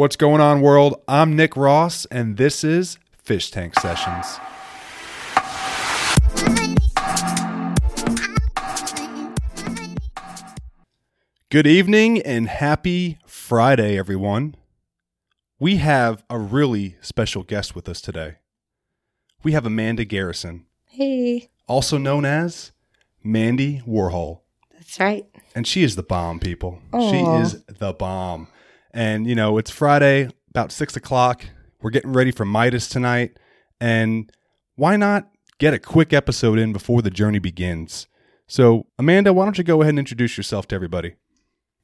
What's going on, world? I'm Nick Ross, and this is Fish Tank Sessions. Good evening and happy Friday, everyone. We have a really special guest with us today. We have Amanda Garrison, Hey, also known as Mandy Warhol. that's right. And she is the bomb, people. Aw. She is the bomb. And, you know, it's Friday, about six o'clock. We're getting ready for Midas tonight. And why not get a quick episode in before the journey begins? So, Amanda, why don't you go ahead and introduce yourself to everybody?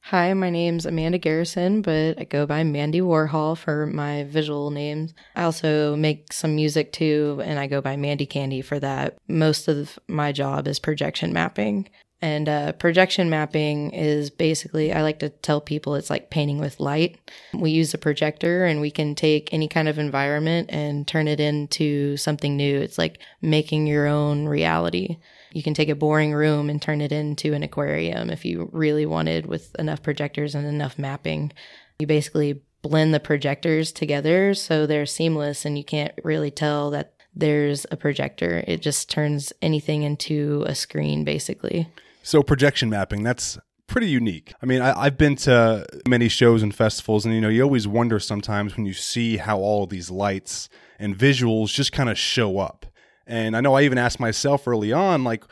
Hi, my name's Amanda Garrison, but I go by Mandy Warhol for my visual names. I also make some music too, and I go by Mandy Candy for that. Most of my job is projection mapping. And uh, projection mapping is basically, I like to tell people it's like painting with light. We use a projector and we can take any kind of environment and turn it into something new. It's like making your own reality. You can take a boring room and turn it into an aquarium if you really wanted with enough projectors and enough mapping. You basically blend the projectors together so they're seamless and you can't really tell that there's a projector. It just turns anything into a screen basically. So, projection mapping, that's pretty unique. I mean, I, I've been to many shows and festivals, and, you know, you always wonder sometimes when you see how all these lights and visuals just kind of show up. And I know I even asked myself early on, like,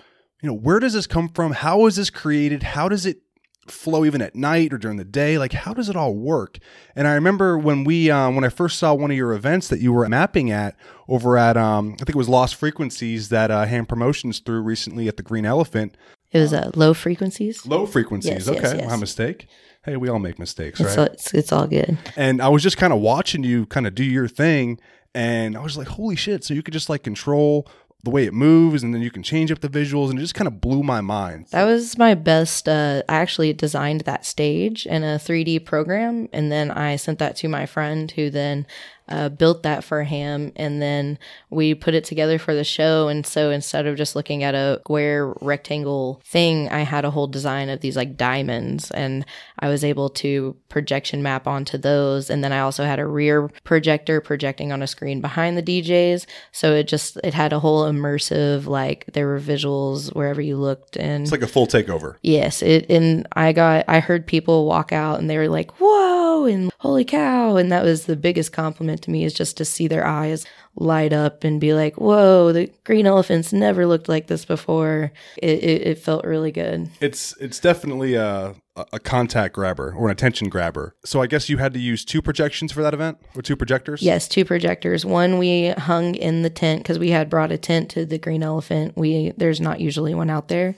you know, where does this come from? How is this created? How does it flow even at night or during the day? Like, how does it all work? And I remember when we, um, when I first saw one of your events that you were mapping at over at, um, I think it was Lost Frequencies that uh, Hand Promotions threw recently at the Green Elephant. It was uh, low frequencies. Low frequencies. Yes, okay, yes, yes. my mistake. Hey, we all make mistakes, It's, right? it's, it's all good. and I was just kind of watching you kind of do your thing, and I was like, holy shit! So you could just like control the way it moves, and then you can change up the visuals, and it just kind of blew my mind. That was my best. Uh, I actually designed that stage in a 3D program, and then I sent that to my friend who then uh, built that for him. And then we put it together for the show. And so instead of just looking at a square rectangle thing, I had a whole design of these like diamonds, and I was able to projection map onto those. And then I also had a rear projector projecting on a screen behind the DJs. So it just it had a whole immersive like there were visuals wherever you looked and It's like a full takeover. Yes, it and I got I heard people walk out and they were like, "Whoa!" And "Holy cow!" and that was the biggest compliment to me is just to see their eyes light up and be like, "Whoa!" The green elephants never looked like this before. It it, it felt really good. It's it's definitely a a contact grabber or an attention grabber. So I guess you had to use two projections for that event or two projectors. Yes, two projectors. One we hung in the tent because we had brought a tent to the Green Elephant. We there's not usually one out there,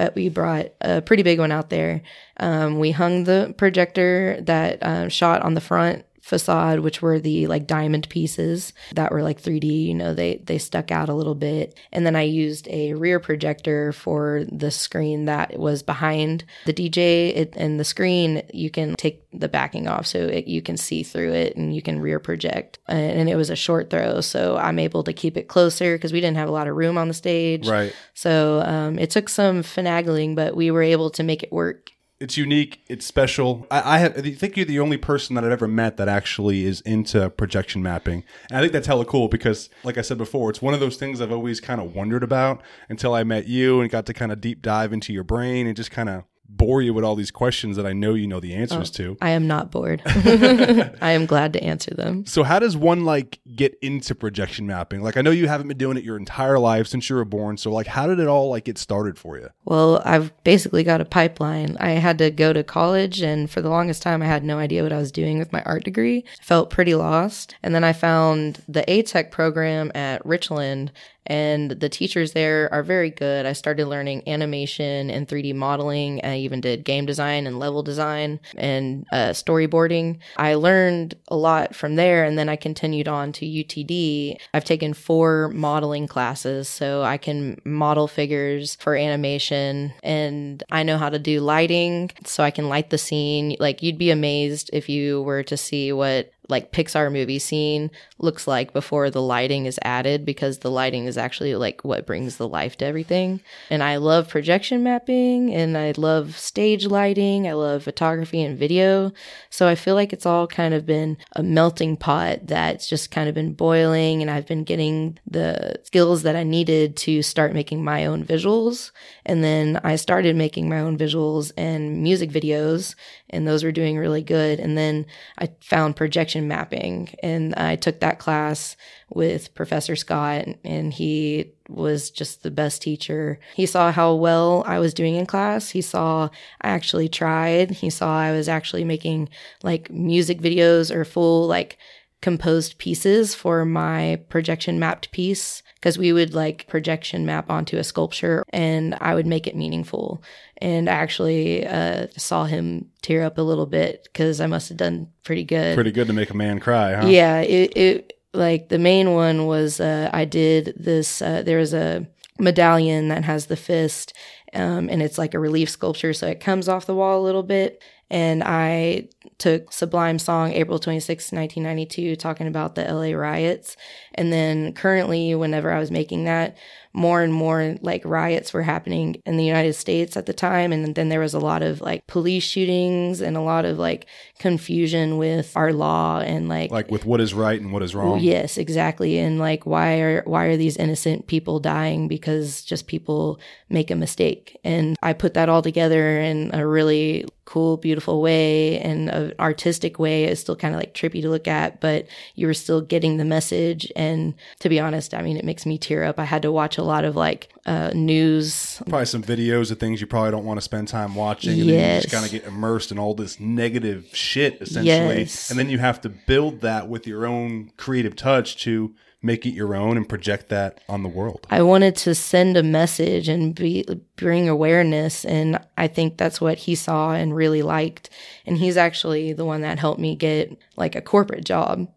but we brought a pretty big one out there. Um, we hung the projector that uh, shot on the front facade which were the like diamond pieces that were like 3D you know they they stuck out a little bit. And then I used a rear projector for the screen that was behind the DJ it, and the screen you can take the backing off so it, you can see through it and you can rear project. And, and it was a short throw so I'm able to keep it closer because we didn't have a lot of room on the stage. Right. so um, it took some finagling but we were able to make it work It's unique. It's special. I, I, have, I think you're the only person that I've ever met that actually is into projection mapping, and I think that's hella cool because, like I said before, it's one of those things I've always kind of wondered about until I met you and got to kind of deep dive into your brain and just kind of bore you with all these questions that I know you know the answers oh, to. I am not bored I am glad to answer them So how does one like get into projection mapping? Like I know you haven't been doing it your entire life since you were born. So like how did it all like get started for you? Well, I've basically got a pipeline. I had to go to college, and for the longest time, I had no idea what I was doing with my art degree. I felt pretty lost. And then I found the ATEC program at Richland, and the teachers there are very good. I started learning animation and 3D modeling. I even did game design and level design and uh, storyboarding. I learned a lot from there, and then I continued on to UTD. I've taken four modeling classes, so I can model figures for animation, and I know how to do lighting, so I can light the scene. Like, you'd be amazed if you were to see what like Pixar movie scene looks like before the lighting is added because the lighting is actually like what brings the life to everything. And I love projection mapping and I love stage lighting. I love photography and video. So I feel like it's all kind of been a melting pot that's just kind of been boiling and I've been getting the skills that I needed to start making my own visuals. And then I started making my own visuals and music videos and those were doing really good. And then I found projection mapping and I took that class with Professor Scott and he was just the best teacher. He saw how well I was doing in class. He saw I actually tried. He saw I was actually making like music videos or full like composed pieces for my projection mapped piece because we would like projection map onto a sculpture and I would make it meaningful. And I actually uh, saw him tear up a little bit because I must have done pretty good. Pretty good to make a man cry, huh? Yeah, it, it like the main one was uh, I did this. Uh, there was a medallion that has the fist, um, and it's like a relief sculpture, so it comes off the wall a little bit. And I took Sublime song April 26, 1992, talking about the LA riots. And then currently, whenever I was making that, more and more like riots were happening in the United States at the time. And then there was a lot of like police shootings and a lot of like confusion with our law and like Like with what is right and what is wrong. Yes, exactly. And like why are why are these innocent people dying because just people make a mistake? And I put that all together in a really cool, beautiful way and an artistic way. It's still kind of like trippy to look at, but you were still getting the message. And to be honest, I mean, it makes me tear up. I had to watch a lot of like uh, news. Probably some videos of things you probably don't want to spend time watching. And then you just Yes. kind of get immersed in all this negative shit, essentially. Yes. And then you have to build that with your own creative touch to make it your own and project that on the world. I wanted to send a message and be bring awareness and I think that's what he saw and really liked and he's actually the one that helped me get like a corporate job.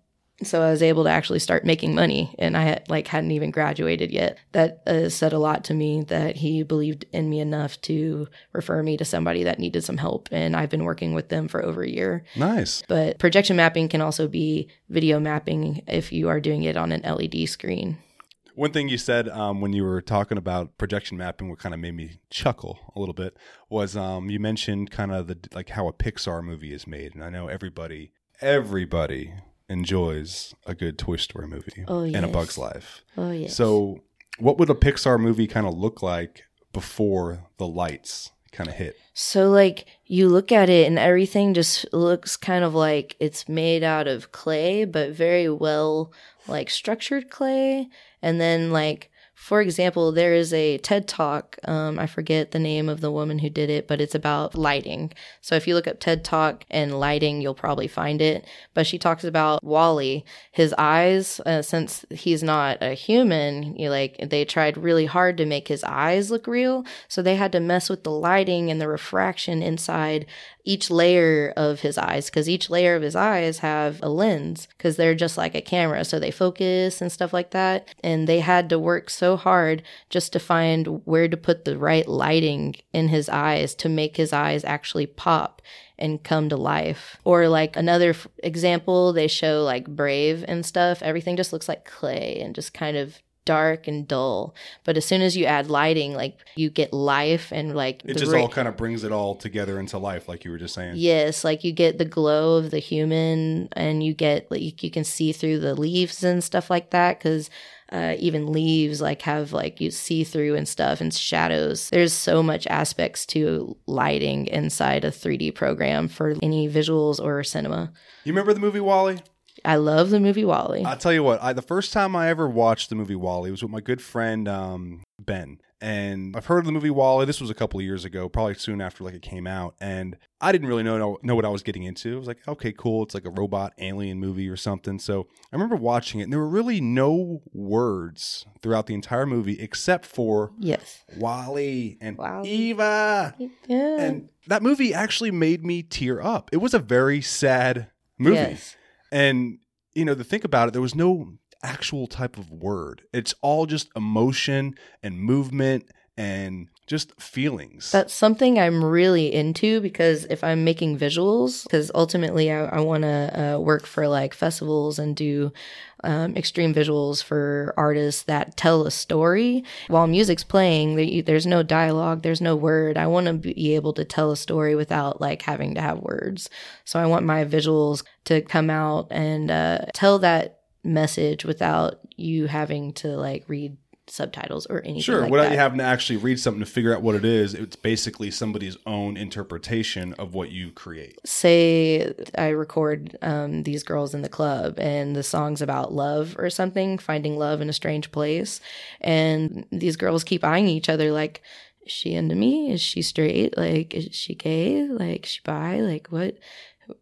So I was able to actually start making money and I had, like hadn't even graduated yet. That uh, said a lot to me that he believed in me enough to refer me to somebody that needed some help and I've been working with them for over a year. Nice. But projection mapping can also be video mapping if you are doing it on an LED screen. One thing you said um, when you were talking about projection mapping, what kind of made me chuckle a little bit, was um, you mentioned kind of the like how a Pixar movie is made, and I know everybody, everybody enjoys a good Toy Story movie Oh, and a. Bug's Life. Oh yes. So, what would a Pixar movie kind of look like before the lights kind of hit? So like you look at it and everything just looks kind of like it's made out of clay, but very well like structured clay. And then like for example, there is a TED talk. Um, I forget the name of the woman who did it, but it's about lighting. So if you look up TED talk and lighting, you'll probably find it. But she talks about WALL-E, his eyes, uh, since he's not a human, you like they tried really hard to make his eyes look real. So they had to mess with the lighting and the refraction inside each layer of his eyes because each layer of his eyes have a lens because they're just like a camera so they focus and stuff like that. And they had to work so hard just to find where to put the right lighting in his eyes to make his eyes actually pop and come to life. Or like another f- example they show like brave and stuff. Everything just looks like clay and just kind of dark and dull but as soon as you add lighting like you get life and like It just ra- all kind of brings it all together into life, like you were just saying. Yes, like you get the glow of the human, and you get like you can see through the leaves and stuff like that. Because uh, even leaves like have like you see through and stuff and shadows. There's so much aspects to lighting inside a 3D program for any visuals or cinema. You remember the movie WALL-E? I love the movie WALL-E. I'll tell you what. I, the first time I ever watched the movie WALL-E was with my good friend um, Ben, and I've heard of the movie WALL-E. This was a couple of years ago, probably soon after like it came out, and I didn't really know know what I was getting into. I was like, okay, cool. It's like a robot alien movie or something. So I remember watching it, and there were really no words throughout the entire movie except for yes. WALL-E and Wally. Eva. Yeah. And that movie actually made me tear up. It was a very sad movie. Yes. And, you know, to think about it, there was no actual type of word. It's all just emotion and movement and just feelings. That's something I'm really into because if I'm making visuals, because ultimately I, I want to uh, work for like festivals and do um, extreme visuals for artists that tell a story. While music's playing, there's no dialogue, there's no word. I want to be able to tell a story without like having to have words. So I want my visuals to come out and uh, tell that message without you having to like read subtitles or anything. Sure, like without you having to actually read something to figure out what it is, it's basically somebody's own interpretation of what you create. Say I record um, these girls in the club and the song's about love or something, finding love in a strange place, and these girls keep eyeing each other like. Is she into me? Is she straight? Like, is she gay? Like, is she bi? Like, what?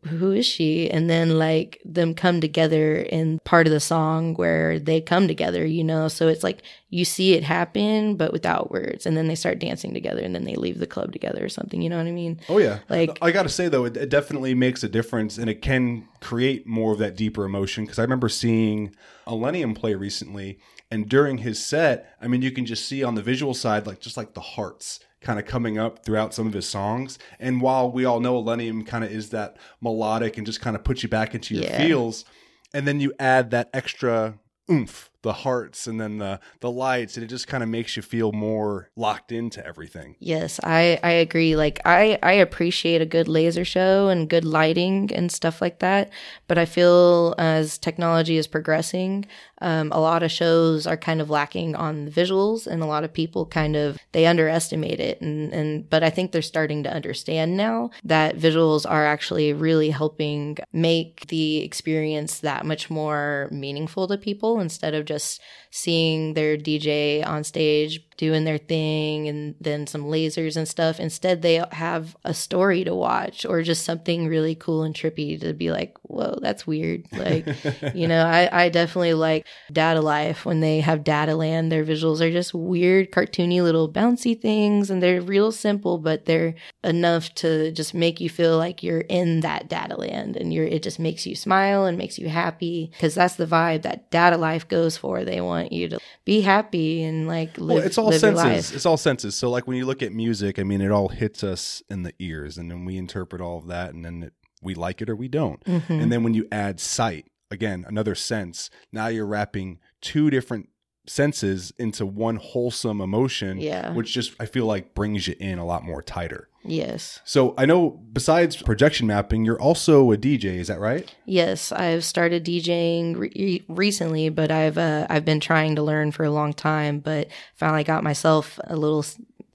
Who is she? And then like them come together in part of the song where they come together, you know? So it's like you see it happen, but without words. And then they start dancing together and then they leave the club together or something. You know what I mean? Oh, yeah. Like, I got to say, though, it, it definitely makes a difference and it can create more of that deeper emotion. Because I remember seeing Illenium play recently. And during his set, I mean, you can just see on the visual side, like just like the hearts kind of coming up throughout some of his songs. And while we all know Illenium kind of is that melodic and just kind of puts you back into your Yeah. feels, and then you add that extra oomph, the hearts and then the the lights, and it just kind of makes you feel more locked into everything. Yes, I, I agree. Like I, I appreciate a good laser show and good lighting and stuff like that. But I feel as technology is progressing, um, a lot of shows are kind of lacking on the visuals and a lot of people kind of they underestimate it and, and but I think they're starting to understand now that visuals are actually really helping make the experience that much more meaningful to people instead of just seeing their DJ on stage doing their thing and then some lasers and stuff. Instead, they have a story to watch or just something really cool and trippy to be like, whoa, that's weird. Like, you know, I, I definitely like Dada Life when they have Dada Land. Their visuals are just weird, cartoony little bouncy things and they're real simple, but they're enough to just make you feel like you're in that Dada Land and you're, it just makes you smile and makes you happy because that's the vibe that Dada Life goes for. They want you to be happy and like live, well, it's all your senses. life. It's all senses. So, like when you look at music, I mean, it all hits us in the ears, and then we interpret all of that, and then it, we like it or we don't. Mm-hmm. And then when you add sight, again, another sense. Now you're wrapping two different senses into one wholesome emotion, Yeah. which just I feel like brings you in a lot more tighter. Yes. So I know besides projection mapping, you're also a DJ. Is that right? Yes, I've started DJing re- recently, but I've uh, I've been trying to learn for a long time. But finally got myself a little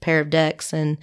pair of decks and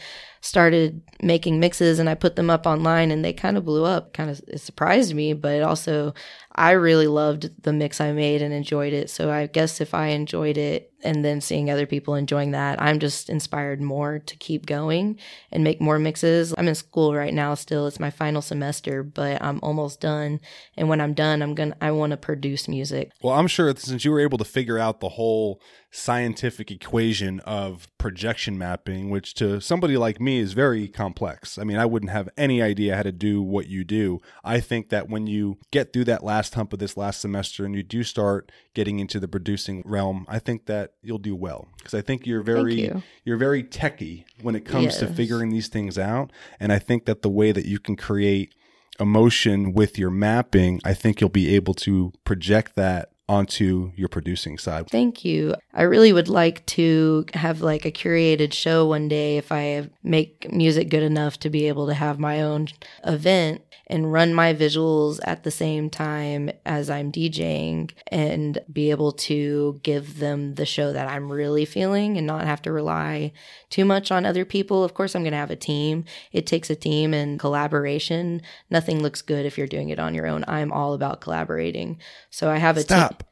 started making mixes, and I put them up online, and they kind of blew up. Kind of it surprised me, but also I really loved the mix I made and enjoyed it. So I guess if I enjoyed it and then seeing other people enjoying that, I'm just inspired more to keep going and make more mixes. I'm in school right now still. It's my final semester, but I'm almost done. And when I'm done, I'm going to I want to produce music. Well, I'm sure since you were able to figure out the whole scientific equation of projection mapping, which to somebody like me is very complex. I mean, I wouldn't have any idea how to do what you do. I think that when you get through that last hump of this last semester and you do start getting into the producing realm, I think that you'll do well because I think you're very you. you're very techy when it comes to figuring these things out, and I think that the way that you can create emotion with your mapping, I think you'll be able to project that onto your producing side. Thank you. I really would like to have like a curated show one day if I make music good enough to be able to have my own event and run my visuals at the same time as I'm DJing and be able to give them the show that I'm really feeling and not have to rely too much on other people. Of course, I'm going to have a team. It takes a team and collaboration. Nothing looks good if you're doing it on your own. I'm all about collaborating. So I have a team. Stop,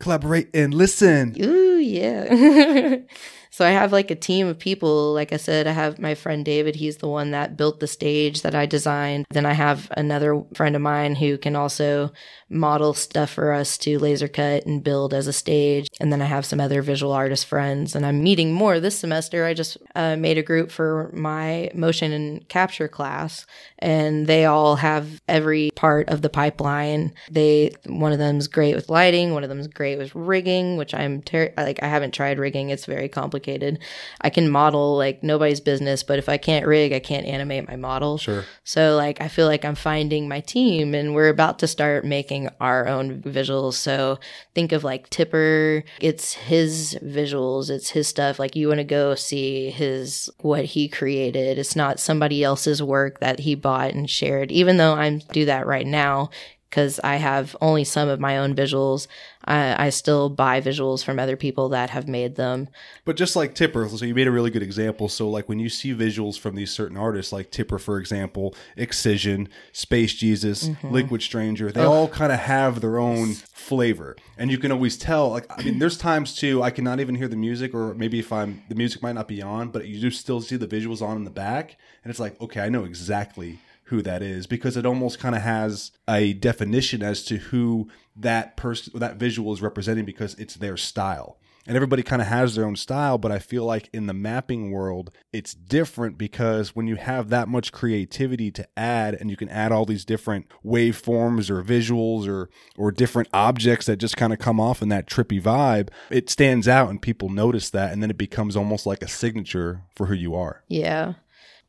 collaborate, and listen. Ooh, yeah. so I have like a team of people. Like I said, I have my friend David. He's the one that built the stage that I designed. Then I have another friend of mine who can also model stuff for us to laser cut and build as a stage. And then I have some other visual artist friends, and I'm meeting more this semester. I just uh, made a group for my motion and capture class, and they all have every part of the pipeline. They one of them's great with lighting, one of them's great with rigging, which I'm ter- like I haven't tried rigging. It's very complicated. I can model like nobody's business, but if I can't rig, I can't animate my model. Sure. So like I feel like I'm finding my team and we're about to start making our own visuals. So think of like Tipper, it's his visuals, it's his stuff. Like you want to go see his what he created. It's not somebody else's work that he bought and shared. Even though I'm do that right now because I have only some of my own visuals. I, I, still buy visuals from other people that have made them. But just like Tipper, so you made a really good example. So, like when you see visuals from these certain artists, like Tipper, for example, Excision, Space Jesus, mm-hmm. Liquid Stranger, they Ugh. all kind of have their own flavor, and you can always tell. Like, I mean, there's times too I cannot even hear the music, or maybe if I'm the music might not be on, but you do still see the visuals on in the back, and it's like, okay, I know exactly who that is because it almost kind of has a definition as to who that person that visual is representing because it's their style. And everybody kind of has their own style but i feel like in the mapping world it's different because when you have that much creativity to add and you can add all these different waveforms or visuals or or different objects that just kind of come off in that trippy vibe it stands out and people notice that and then it becomes almost like a signature for who you are. Yeah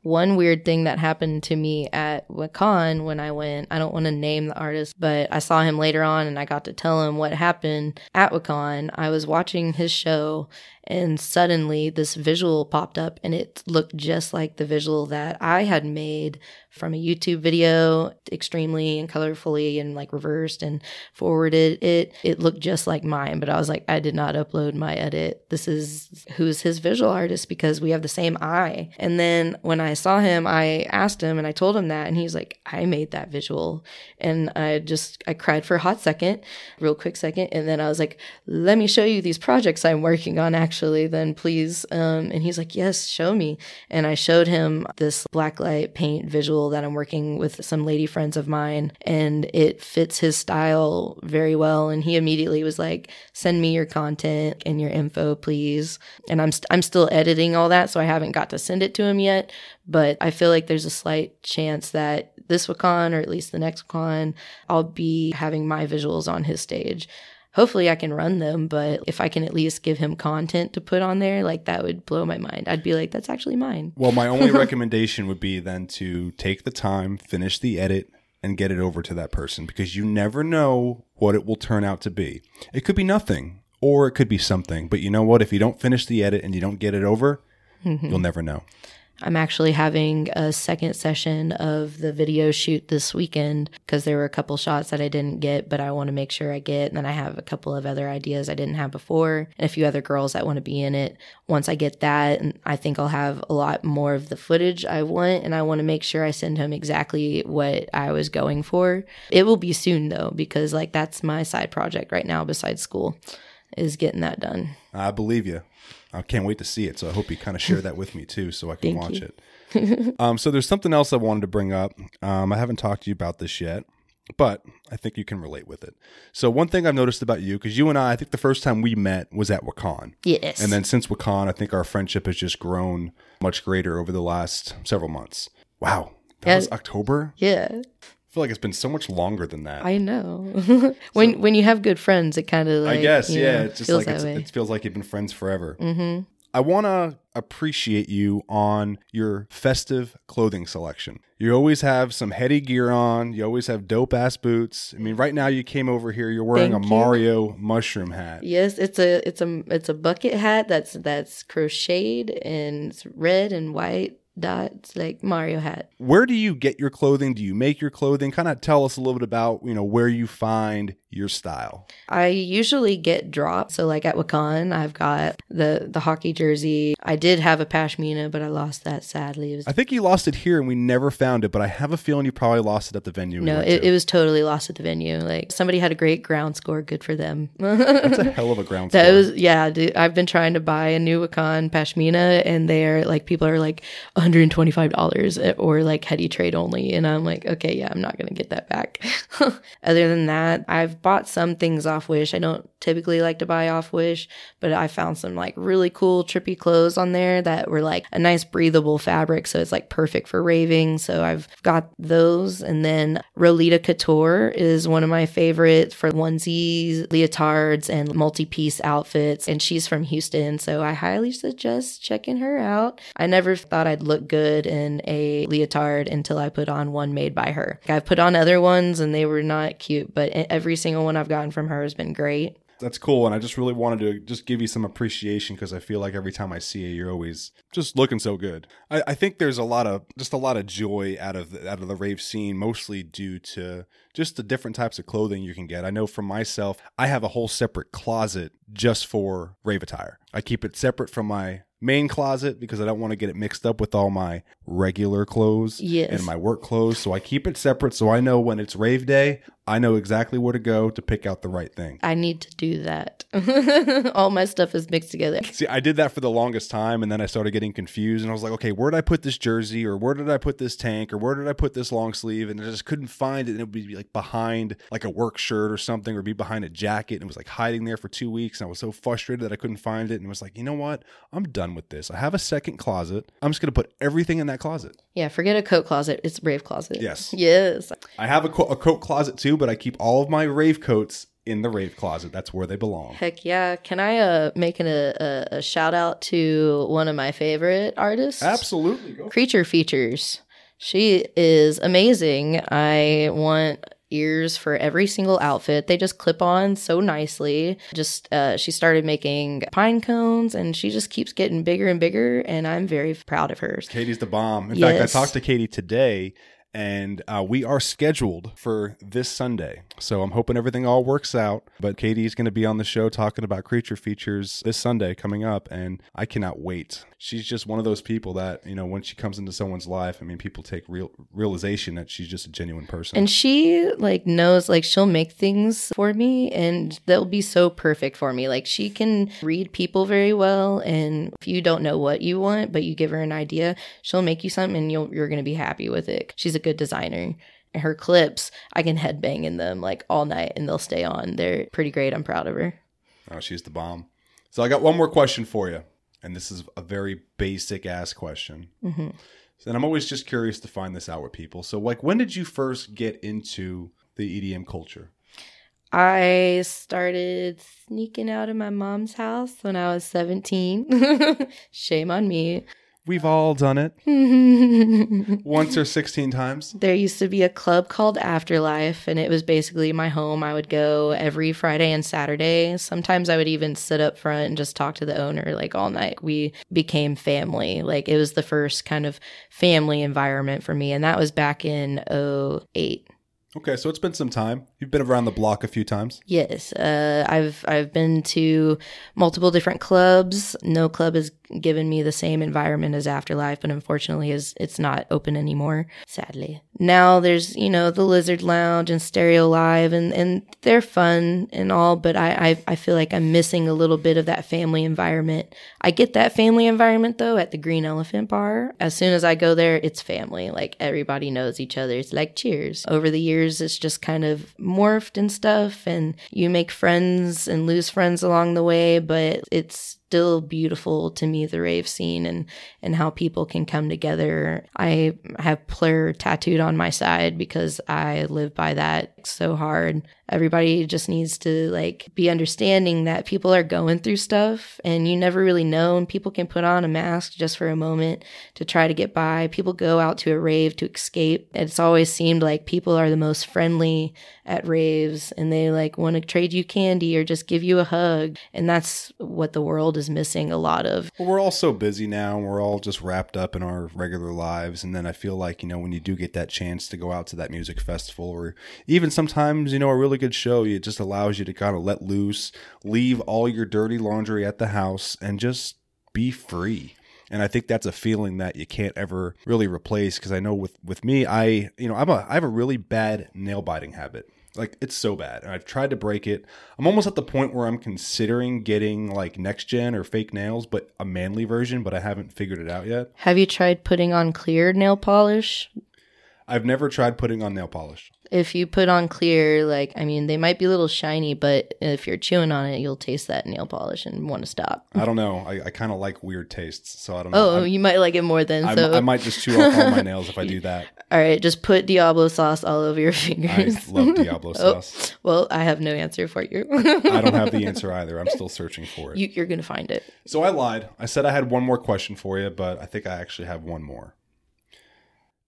one weird thing that happened to me at Wakaan when I went, I don't want to name the artist, but I saw him later on and I got to tell him what happened at Wakaan. I was watching his show and suddenly this visual popped up and it looked just like the visual that I had made from a YouTube video extremely and colorfully and like reversed and forwarded it. It looked just like mine, but I was like, I did not upload my edit. This is who's his visual artist because we have the same eye. And then when I saw him, I asked him and I told him that, and he's like, I made that visual. And I just, I cried for a hot second, real quick second. And then I was like, let me show you these projects I'm working on actually, then please. Um, and he's like, yes, show me. And I showed him this blacklight paint visual that I'm working with some lady friends of mine, and it fits his style very well. And he immediately was like, "Send me your content and your info, please." And I'm st- I'm still editing all that, so I haven't got to send it to him yet. But I feel like there's a slight chance that this Wakaan, or at least the next Wakaan, I'll be having my visuals on his stage hopefully I can run them, but if I can at least give him content to put on there, like that would blow my mind. I'd be like, that's actually mine. Well, my only recommendation would be then to take the time, finish the edit, and get it over to that person because you never know what it will turn out to be. It could be nothing or it could be something, but you know what? If you don't finish the edit and you don't get it over, mm-hmm. you'll never know. I'm actually having a second session of the video shoot this weekend because there were a couple shots that I didn't get, but I want to make sure I get. And then I have a couple of other ideas I didn't have before and a few other girls that want to be in it. Once I get that, I think I'll have a lot more of the footage I want. And I want to make sure I send him exactly what I was going for. It will be soon though, because like that's my side project right now besides school is getting that done. I believe you. I can't wait to see it. So I hope you kind of share that with me too, so I can watch you. it. um, so there's something else I wanted to bring up. Um, I haven't talked to you about this yet, but I think you can relate with it. So one thing I've noticed about you, because you and I, I think the first time we met was at Wakaan. Yes. And then since Wakaan, I think our friendship has just grown much greater over the last several months. Wow. That was October? Yeah. I feel like it's been so much longer than that. I know. when so, when you have good friends, it kind of like I guess yeah, know, it's just like it's, it feels like you've been friends forever. Mm-hmm. I want to appreciate you on your festive clothing selection. You always have some heady gear on. You always have dope ass boots. I mean, right now you came over here. You're wearing Thank a Mario mushroom hat. Yes, it's a it's a it's a bucket hat that's that's crocheted and it's red and white dots like Mario hat. Where do you get your clothing? Do you make your clothing? Kind of tell us a little bit about, you know, where you find your style. I usually get dropped. So like at Wakaan, I've got the the hockey jersey. I did have a pashmina, but I lost that sadly. Was, I think you lost it here and we never found it, but I have a feeling you probably lost it at the venue. No, it, it, was totally lost at the venue. Like somebody had a great ground score, good for them. That's a hell of a ground score. That was yeah, dude, I've been trying to buy a new Wakaan pashmina and they're like people are like, $125 or like heady trade only. And I'm like, okay, yeah, I'm not going to get that back. Other than that, I've bought some things off Wish. I don't typically like to buy off Wish, but I found some like really cool trippy clothes on there that were like a nice breathable fabric. So it's like perfect for raving. So I've got those. And then Rolita Couture is one of my favorites for onesies, leotards, and multi piece outfits. And she's from Houston. So I highly suggest checking her out. I never thought I'd look good in a leotard until I put on one made by her. I've put on other ones and they were not cute, but every single one I've gotten from her has been great that's cool and i just really wanted to just give you some appreciation because i feel like every time i see you you're always just looking so good I, I, think there's a lot of just a lot of joy out of the, out of the rave scene mostly due to just the different types of clothing you can get i know for myself i have a whole separate closet just for rave attire i keep it separate from my main closet because I don't want to get it mixed up with all my regular clothes yes. and my work clothes. So I keep it separate so I know when it's rave day, I know exactly where to go to pick out the right thing. I need to do that. all my stuff is mixed together. See, I did that for the longest time and then I started getting confused and I was like, okay, where did I put this jersey or where did I put this tank or where did I put this long sleeve? And I just couldn't find it. And it would be like behind like a work shirt or something or be behind a jacket and it was like hiding there for two weeks. And I was so frustrated that I couldn't find it and it was like, you know what? I'm done with this. I have a second closet. I'm just going to put everything in that closet. Yeah, forget a coat closet. It's a brave closet. Yes. Yes. I have a, co- a coat closet too, but I keep all of my rave coats in the rave closet. That's where they belong. Heck yeah. Can I uh make an, a, a shout out to one of my favorite artists? Absolutely. Go. Creature Features. She is amazing. I want ears for every single outfit. They just clip on so nicely. Just uh, she started making pine cones, and she just keeps getting bigger and bigger. And I'm very proud of her. Katie's the bomb. In Yes. fact, I talked to Katie today. And uh, we are scheduled for this Sunday. So I'm hoping everything all works out. But Katie's going to be on the show talking about creature features this Sunday coming up. And I cannot wait. She's just one of those people that, you know, when she comes into someone's life, I mean, people take real realization that she's just a genuine person. And she like knows like she'll make things for me and they'll be so perfect for me. Like she can read people very well and if you don't know what you want but you give her an idea, she'll make you something and you'll you're going to be happy with it. She's a good designer. Her clips, I can headbang in them like all night and they'll stay on. They're pretty great. I'm proud of her. Oh, she's the bomb. So I got one more question for you, and this is a very basic ass question. hmm And I'm always just curious to find this out with people. So, like, when did you first get into the EDM culture? I started sneaking out of my mom's house when I was 17. Shame on me. We've all done it once or 16 times. There used to be a club called Afterlife, and it was basically my home. I would go every Friday and Saturday. Sometimes I would even sit up front and just talk to the owner like all night. We became family. Like it was the first kind of family environment for me, and that was back in 08. Okay, so it's been some time. You've been around the block a few times. Yes, uh, I've I've been to multiple different clubs. No club has given me the same environment as Afterlife, but unfortunately, is it's not open anymore. Sadly, now there's you know the Lizard Lounge and Stereo Live, and and they're fun and all, but I I, I feel like I'm missing a little bit of that family environment. I get that family environment though at the Green Elephant Bar. As soon as I go there, it's family. Like everybody knows each other. It's like Cheers. Over the years, it's just kind of morphed and stuff, and you make friends and lose friends along the way, but it's still beautiful to me the rave scene and and how people can come together. I have plur tattooed on my side because i live by that so hard. Everybody just needs to like be understanding that people are going through stuff and you never really know and people can put on a mask just for a moment to try to get by. People go out to a rave to escape. It's always seemed like people are the most friendly at raves and they like want to trade you candy or just give you a hug. And that's what the world is missing a lot of Well, we're all so busy now, and we're all just wrapped up in our regular lives. And then I feel like, you know, when you do get that chance to go out to that music festival, or even sometimes, you know, a really good show, it just allows you to kind of let loose, leave all your dirty laundry at the house, and just be free. And I think that's a feeling that you can't ever really replace because I know with with me, I you know I'm a I have a really bad nail biting habit. Like it's so bad. And I've tried to break it. I'm almost at the point where I'm considering getting like next gen or fake nails, but a manly version, but I haven't figured it out yet. Have you tried putting on clear nail polish? I've never tried putting on nail polish. If you put on clear, like, I mean, they might be a little shiny, but if you're chewing on it, you'll taste that nail polish and want to stop. I don't know. I, I kind of like weird tastes, so I don't know. Oh, I'm- you might like it more than I, so. I might just chew off all my nails if I do that. All right, just put Diablo sauce all over your fingers. I love Diablo Oh. sauce. well, I have no answer for you. I don't have the answer either. I'm still searching for it. you you're gonna find it. So I lied. I said I had one more question for you, but I think I actually have one more.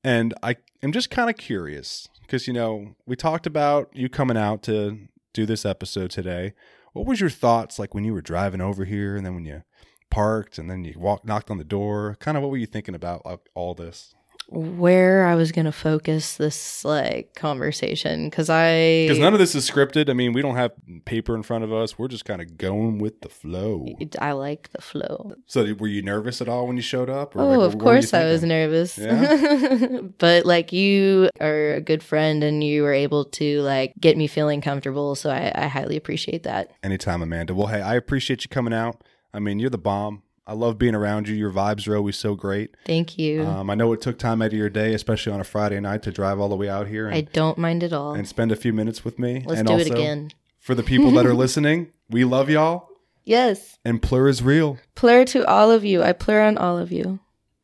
And I am just kind of curious because, you know, we talked about you coming out to do this episode today. What was your thoughts like when you were driving over here and then when you parked and then you walked, knocked on the door? Kind of what were you thinking about like, all this? Where I was gonna focus this like conversation because I Because none of this is scripted. I mean, we don't have paper in front of us. We're just kind of going with the flow. I like the flow. So, were you nervous at all when you showed up? Or, Oh, like, of what were you course I was nervous. Yeah? but like you are a good friend and you were able to like get me feeling comfortable. So I, I highly appreciate that. Anytime, Amanda. Well, hey, I appreciate you coming out. I mean, you're the bomb. I love being around you. Your vibes are always so great. Thank you. Um, I know it took time out of your day, especially on a Friday night, to drive all the way out here I don't mind at all. and spend a few minutes with me. Let's and do also, it again. For the people that are listening, we love y'all. Yes. And Plur is real. Plur to all of you. I plur on all of you.